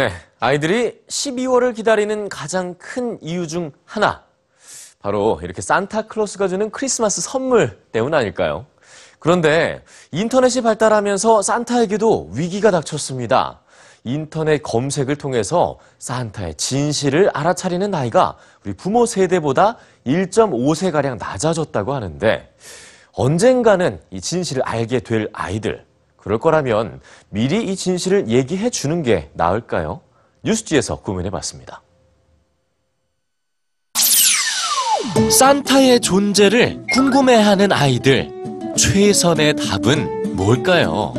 네, 아이들이 12월을 기다리는 가장 큰 이유 중 하나. 바로 이렇게 산타클로스가 주는 크리스마스 선물 때문 아닐까요? 그런데 인터넷이 발달하면서 산타에게도 위기가 닥쳤습니다. 인터넷 검색을 통해서 산타의 진실을 알아차리는 나이가 우리 부모 세대보다 1.5세가량 낮아졌다고 하는데 언젠가는 이 진실을 알게 될 아이들. 그럴 거라면 미리 이 진실을 얘기해 주는 게 나을까요? 뉴스지에서 고민해 봤습니다. 산타의 존재를 궁금해하는 아이들. 최선의 답은 뭘까요?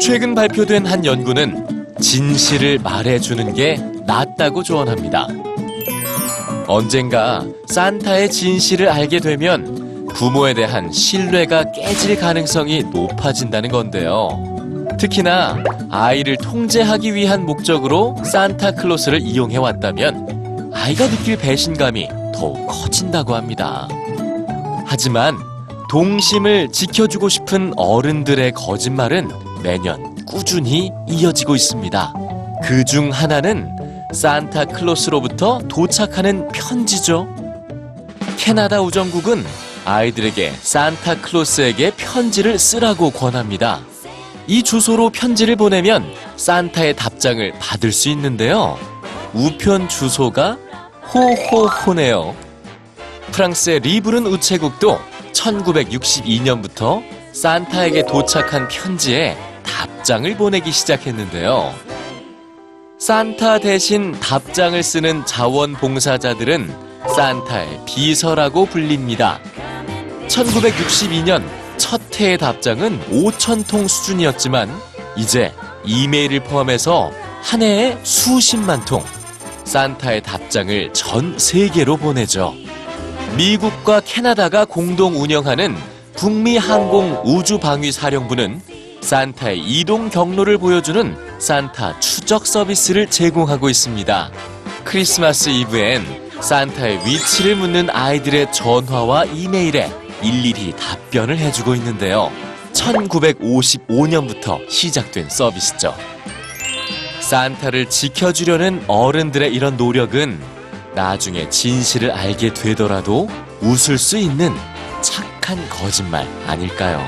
최근 발표된 한 연구는 진실을 말해주는 게 낫다고 조언합니다. 언젠가 산타의 진실을 알게 되면 부모에 대한 신뢰가 깨질 가능성이 높아진다는 건데요. 특히나 아이를 통제하기 위한 목적으로 산타클로스를 이용해 왔다면 아이가 느낄 배신감이 더욱 커진다고 합니다. 하지만 동심을 지켜주고 싶은 어른들의 거짓말은 매년 꾸준히 이어지고 있습니다. 그 중 하나는 산타클로스로부터 도착하는 편지죠. 캐나다 우정국은 아이들에게 산타클로스에게 편지를 쓰라고 권합니다. 이 주소로 편지를 보내면 산타의 답장을 받을 수 있는데요. 우편 주소가 호호호네요. 프랑스의 리브른 우체국도 1962년부터 산타에게 도착한 편지에 답장을 보내기 시작했는데요. 산타 대신 답장을 쓰는 자원봉사자들은 산타의 비서라고 불립니다. 1962년 첫 해의 답장은 5천통 수준이었지만 이제 이메일을 포함해서 한 해에 수십만 통 산타의 답장을 전 세계로 보내죠. 미국과 캐나다가 공동 운영하는 북미 항공 우주 방위 사령부는 산타의 이동 경로를 보여주는 산타 추적 서비스를 제공하고 있습니다. 크리스마스 이브엔 산타의 위치를 묻는 아이들의 전화와 이메일에 일일이 답변을 해주고 있는데요. 1955년부터 시작된 서비스죠. 산타를 지켜주려는 어른들의 이런 노력은 나중에 진실을 알게 되더라도 웃을 수 있는 착한 거짓말 아닐까요?